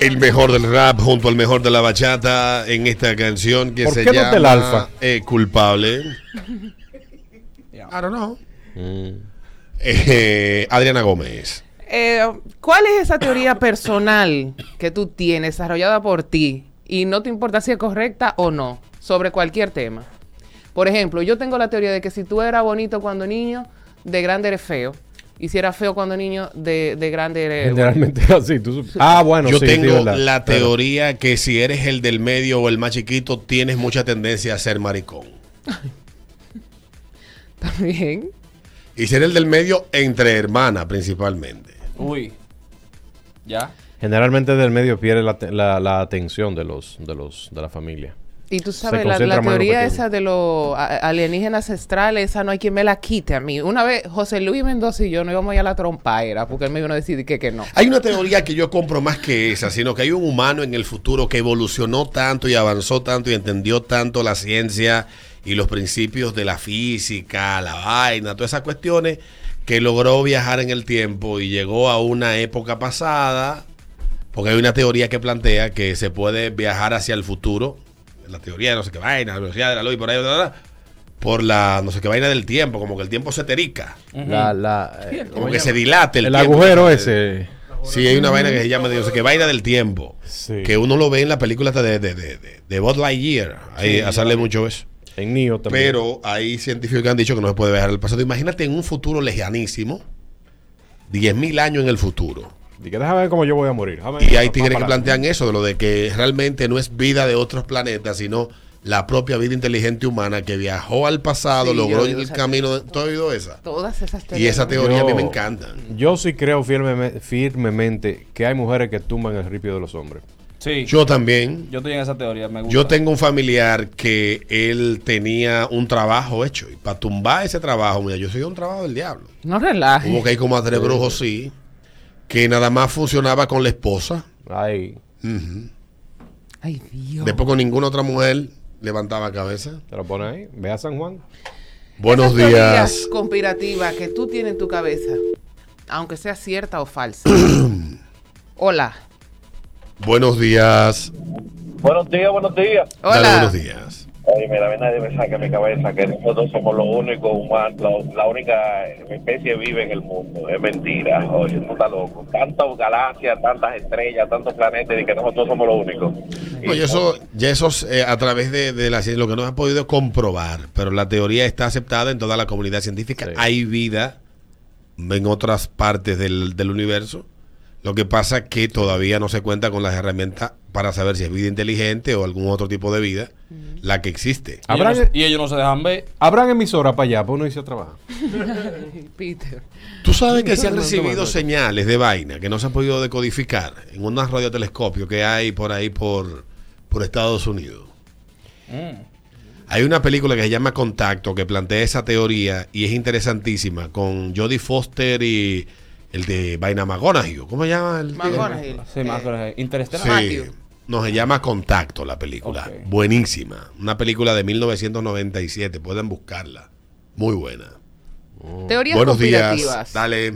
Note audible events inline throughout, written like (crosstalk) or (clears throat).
El mejor del rap junto al mejor de la bachata en esta canción que ¿Por se qué no llama del Alfa? eh, Culpable. I don't know. Eh, Adriana Gómez. Eh, ¿Cuál es esa teoría personal que tú tienes desarrollada por ti y no te importa si es correcta o no sobre cualquier tema? Por ejemplo, yo tengo la teoría de que si tú eras bonito cuando niño, de grande eres feo. Y si eras feo cuando niño, de, de grande eres... Generalmente es (laughs) así. tú ah, bueno, Yo sí, tengo la Pero- teoría que si eres el del medio o el más chiquito, tienes mucha tendencia a ser maricón. (laughs) También. Y ser el del medio entre hermanas principalmente. Uy. ¿Ya? Generalmente del medio pierde la, la- la atención de los, de los de la familia. Y tú sabes, la, la teoría esa de los alienígenas ancestrales, esa no hay quien me la quite a mí. Una vez José Luis Mendoza y yo no íbamos a ir a la trompaera porque él me vino a decir que, que no. Hay una teoría que yo compro más que esa, sino que hay un humano en el futuro que evolucionó tanto y avanzó tanto y entendió tanto la ciencia y los principios de la física, la vaina, todas esas cuestiones, que logró viajar en el tiempo y llegó a una época pasada, porque hay una teoría que plantea que se puede viajar hacia el futuro, la teoría de no sé qué vaina, la velocidad de la luz y por ahí, bla, bla, bla, por la no sé qué vaina del tiempo, como que el tiempo se terica, La, eh, ¿cómo como que se dilate el, el tiempo. agujero ese. Sí, hay una vaina que se llama, no sé qué vaina del tiempo. Sí. Que uno lo ve en la película hasta de, de, de, de, de Buzz Lightyear. Ahí sale mucho eso. En Neo también. Pero hay científicos que han dicho que no se puede viajar al pasado. Imagínate en un futuro lejanísimo, 10.000 años en el futuro. Di que déjame ver cómo yo voy a morir. Déjame- Y hay tigres que plantean eso, de lo de que realmente no es vida de otros planetas, sino la propia vida inteligente humana que viajó al pasado, Sí, logró yo el esa camino. De, ¿Tú has oído esa? Todas esas Y teorías. esa ¿no? teoría a mí Yo- me encanta. Yo sí creo firmeme- firmemente que hay mujeres que tumban el ripio de los hombres. Sí. Yo, Yo también. estoy en esa teoría. Me gusta. Yo tengo un familiar que él tenía un trabajo hecho y para tumbar ese trabajo, mira, yo soy un trabajo del diablo. No relajes. Hubo que ir como a tres brujos, sí, que nada más funcionaba con la esposa. Ay. Ay, Dios. Después con ninguna otra mujer levantaba cabeza. te lo pone ahí. Ve a San Juan. Buenos Esas días. conspirativas que tú tienes en tu cabeza, aunque sea cierta o falsa. (clears throat) Hola. Buenos días. Buenos días, buenos días. Dale Hola. buenos días. Oye, mira, a mí nadie me saca de mi cabeza que nosotros somos los únicos humanos, la, la única especie viva en el mundo. Es mentira. Oye, tú estás loco. Tantas galaxias, tantas estrellas, tantos planetas y que nosotros somos los únicos. Y- Oye, eso, ya eso es, eh, a través de, de la ciencia, lo que no se ha podido comprobar, pero la teoría está aceptada en toda la comunidad científica. Sí. Hay vida en otras partes del, del universo. Lo que pasa es que todavía no se cuenta con las herramientas para saber si es vida inteligente o algún otro tipo de vida la que existe. Y, ellos, que- y ellos no se dejan ver. Habrán emisoras para allá, pues uno hizo trabajo. (laughs) Peter. Tú sabes que se han No, no, no, recibido no. señales de vaina que no se han podido decodificar en unos radiotelescopios que hay por ahí por, por Estados Unidos. Mm. Hay una película que se llama Contacto que plantea esa teoría y es interesantísima con Jodie Foster y el de Vaina McGonaghy. ¿Cómo se llama? El McGonagall. Sí, Eh, Interestelar. Sí. No, se llama Contacto la película. Buenísima. Una película de 1997. Pueden buscarla. Muy buena. Teorías Buenos días. Dale,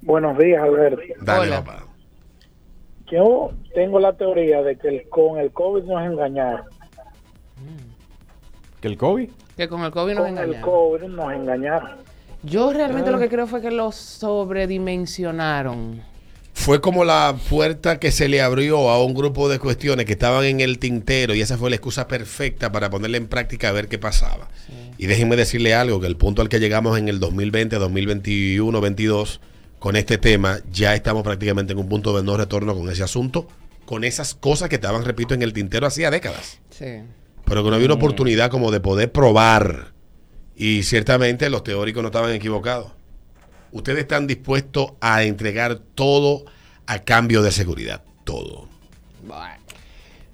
Buenos días, Alberto. dale, Hola. papá. Yo tengo la teoría de que el- con el COVID nos engañaron. ¿Que el COVID? Que con el COVID nos Con el engañaron. COVID nos engañaron. Yo realmente lo que creo fue que lo sobredimensionaron. Fue como la puerta que se le abrió a un grupo de cuestiones que estaban en el tintero y esa fue la excusa perfecta para ponerla en práctica a ver qué pasaba. Y déjenme decirle algo, que el punto al que llegamos en el 2020, 2021, 22, con este tema, ya estamos prácticamente en un punto de no retorno con ese asunto, con esas cosas que estaban, repito, en el tintero hacía décadas. Sí. Pero que no había una oportunidad como de poder probar. Y ciertamente los teóricos no estaban equivocados. Ustedes están dispuestos a entregar todo a cambio de seguridad. Todo.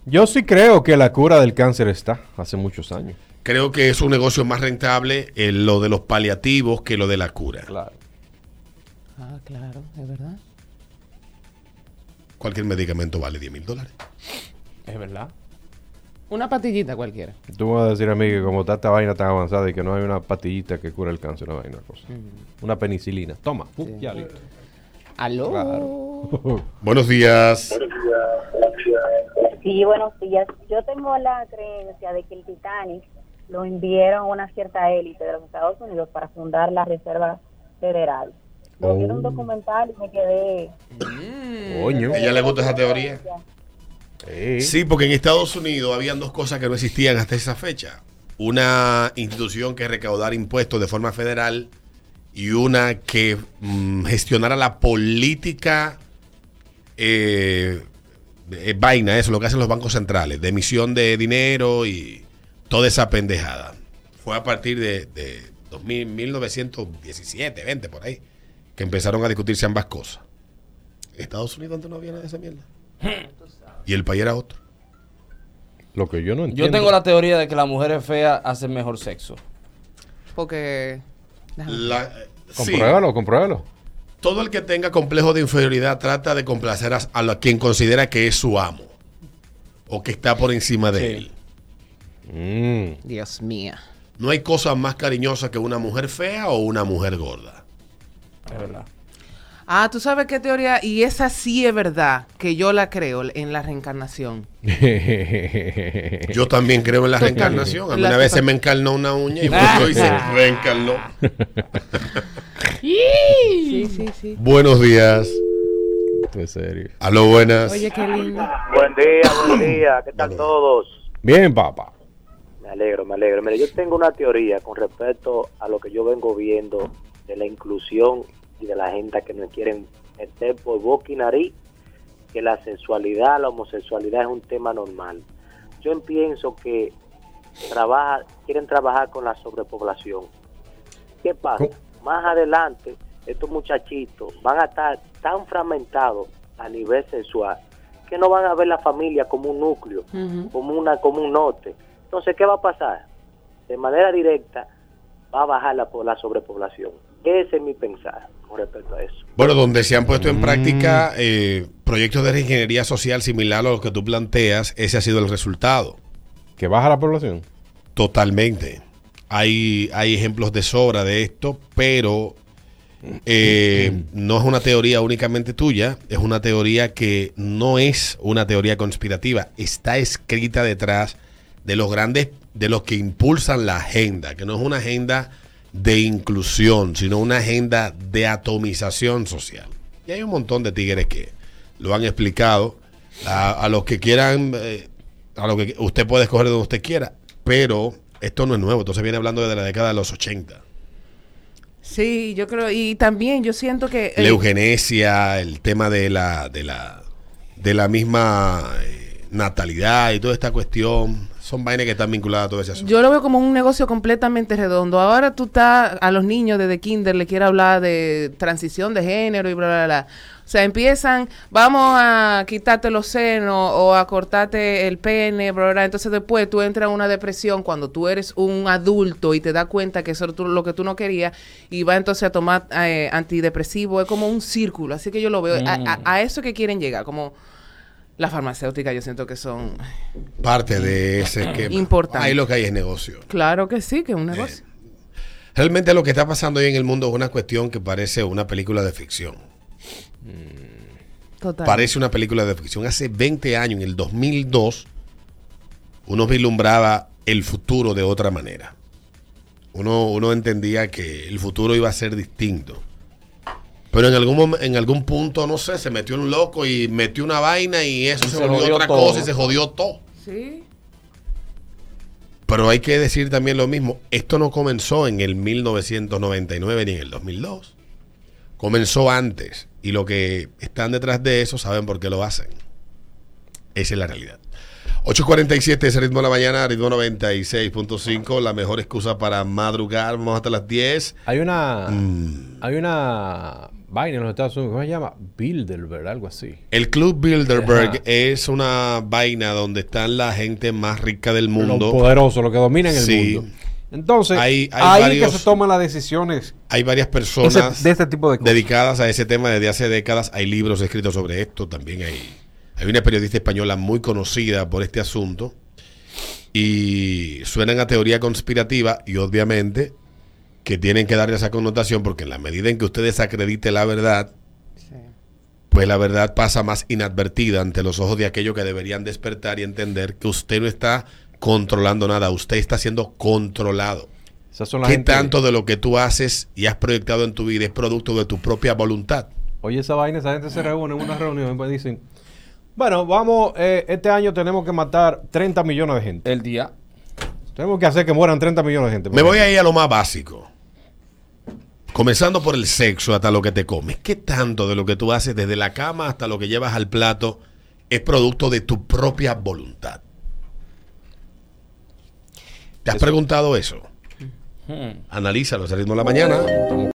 Yo sí creo que la cura del cáncer está hace muchos años. Creo que es un negocio más rentable eh, lo de los paliativos que lo de la cura. Claro. Ah, claro, es verdad. Cualquier medicamento vale 10 mil dólares. Es verdad. Una patillita cualquiera. Tú me vas a decir a mí que como está esta vaina tan avanzada y que no hay una patillita que cura el cáncer, no hay una cosa. Una penicilina. Toma. Uh, Sí. ya listo. Aló. Claro. (laughs) Buenos días. Sí, buenos días. Yo tengo la creencia de que el Titanic lo enviaron a una cierta élite de los Estados Unidos para fundar la Reserva Federal. Lo vi en Oh. un documental y me quedé... Coño. ¿A ella le gusta esa teoría? Sí. Sí, porque en Estados Unidos habían dos cosas que no existían hasta esa fecha. Una institución que recaudara impuestos de forma federal y una que mm, gestionara la política eh, eh, vaina, eso, lo que hacen los bancos centrales, de emisión de dinero y toda esa pendejada. Fue a partir de, de 2000, 1917, 20 por ahí, que empezaron a discutirse ambas cosas. En Estados Unidos antes no había nada de esa mierda. (laughs) Y el país era otro. Lo que yo no entiendo. Yo tengo la teoría de que las mujeres feas hacen mejor sexo. Porque. déjame- La- eh, sí, Compruébalo, compruébalo. todo el que tenga complejo de inferioridad trata de complacer a, a la- quien considera que es su amo o que está por encima de Sí. él. Mm. Dios mío. No hay cosa más cariñosa que una mujer fea o una mujer gorda. Es verdad. Ah, tú sabes qué teoría, y esa sí es verdad, que yo la creo en la reencarnación. (laughs) Yo también creo en la reencarnación. A mí La una vez se me encarnó una uña y volvió y se reencarnó. (laughs) Sí, sí, sí. Buenos días. Es serio. Aló, buenas. Oye, qué lindo. Buen día, buen día. ¿Qué tal todos? Bien, papá. Me alegro, me alegro. Mire, yo tengo una teoría con respecto a lo que yo vengo viendo de la inclusión y de la gente que nos quieren meter por boca y nariz, que la sexualidad, la homosexualidad es un tema normal. Yo pienso que trabaja, quieren trabajar con la sobrepoblación. ¿Qué pasa? ¿Cómo? Más adelante, estos muchachitos van a estar tan fragmentados a nivel sexual que no van a ver la familia como un núcleo como una como un norte. Entonces, ¿qué va a pasar? De manera directa va a bajar la, la sobrepoblación. Ese es mi pensar con respecto a eso. Bueno, donde se han puesto en Mm. práctica eh, proyectos de ingeniería social similar a los que tú planteas, ese ha sido el resultado. ¿Que baja la población? Totalmente. Hay, hay ejemplos de sobra de esto, pero eh, no es una teoría únicamente tuya, es una teoría que no es una teoría conspirativa, está escrita detrás de los grandes, de los que impulsan la agenda, que no es una agenda de inclusión, sino una agenda de atomización social. Y hay un montón de tigres que lo han explicado. A, a los que quieran, eh, a lo que usted puede escoger donde usted quiera, pero esto no es nuevo, entonces viene hablando desde la década de los 80. Sí, yo creo, y también yo siento que... La eh, eugenesia, el tema de la, de la, de la misma eh, natalidad y toda esta cuestión, son vainas que están vinculadas a todo ese asunto. Yo lo veo como un negocio completamente redondo. Ahora tú estás a los niños desde kinder le quieres hablar de transición de género y bla bla bla. O sea, empiezan, vamos a quitarte los senos o a cortarte el pene, bla, bla. Entonces después tú entras en una depresión cuando tú eres un adulto y te das cuenta que eso es lo que tú no querías y va entonces a tomar eh, antidepresivo. Es como un círculo. Así que yo lo veo. A, a- a eso que quieren llegar, como la farmacéutica, yo siento que son... Parte de ese (clears throat) esquema. Importante. Ahí lo que hay es negocio. Claro que sí, que es un negocio. Realmente lo que está pasando hoy en el mundo es una cuestión que parece una película de ficción. Total. Parece una película de ficción. Hace 20 años, en el 2002, uno vislumbraba el futuro de otra manera. Uno, uno entendía que el futuro iba a ser distinto. Pero en algún, en algún punto, no sé, se metió un loco y metió una vaina y eso Y se, se volvió jodió otra todo. cosa y se jodió todo. Sí. Pero hay que decir también lo mismo. Esto no comenzó en el 1999 ni en el 2002. Comenzó antes. Y lo que están detrás de eso saben por qué lo hacen. Esa es la realidad. 8.47 es el ritmo de la mañana, ritmo 96.5. La mejor excusa para madrugar. Vamos hasta las 10. Hay una. Mm. Hay una vaina en los Estados Unidos. ¿Cómo se llama? Bilderberg, algo así. El Club Bilderberg Ajá. es una vaina donde están la gente más rica del mundo. Los poderosos, los que dominan el Sí. mundo. Entonces, Hay- hay ahí varios- que se toman las decisiones Hay varias personas ese- de este tipo de cosas. dedicadas a ese tema desde hace décadas. Hay libros escritos sobre esto. También hay, hay una periodista española muy conocida por este asunto. Y suenan a teoría conspirativa y obviamente que tienen que darle esa connotación porque en la medida en que usted desacredite la verdad, Sí. pues la verdad pasa más inadvertida ante los ojos de aquellos que deberían despertar y entender que usted no está controlando nada, usted está siendo controlado. Esas son la ¿Qué gente- tanto de lo que tú haces y has proyectado en tu vida es producto de tu propia voluntad? Oye, esa vaina, esa gente se reúne en una reunión y pues dicen, bueno, vamos, eh, este año tenemos que matar 30 millones de gente. El día. Tenemos que hacer que mueran 30 millones de gente. Me voy a ir a lo más básico. Comenzando por el sexo hasta lo que te comes. ¿Qué tanto de lo que tú haces desde la cama hasta lo que llevas al plato es producto de tu propia voluntad? ¿Te has preguntado eso? Hmm. Analízalo, ese ritmo de la mañana.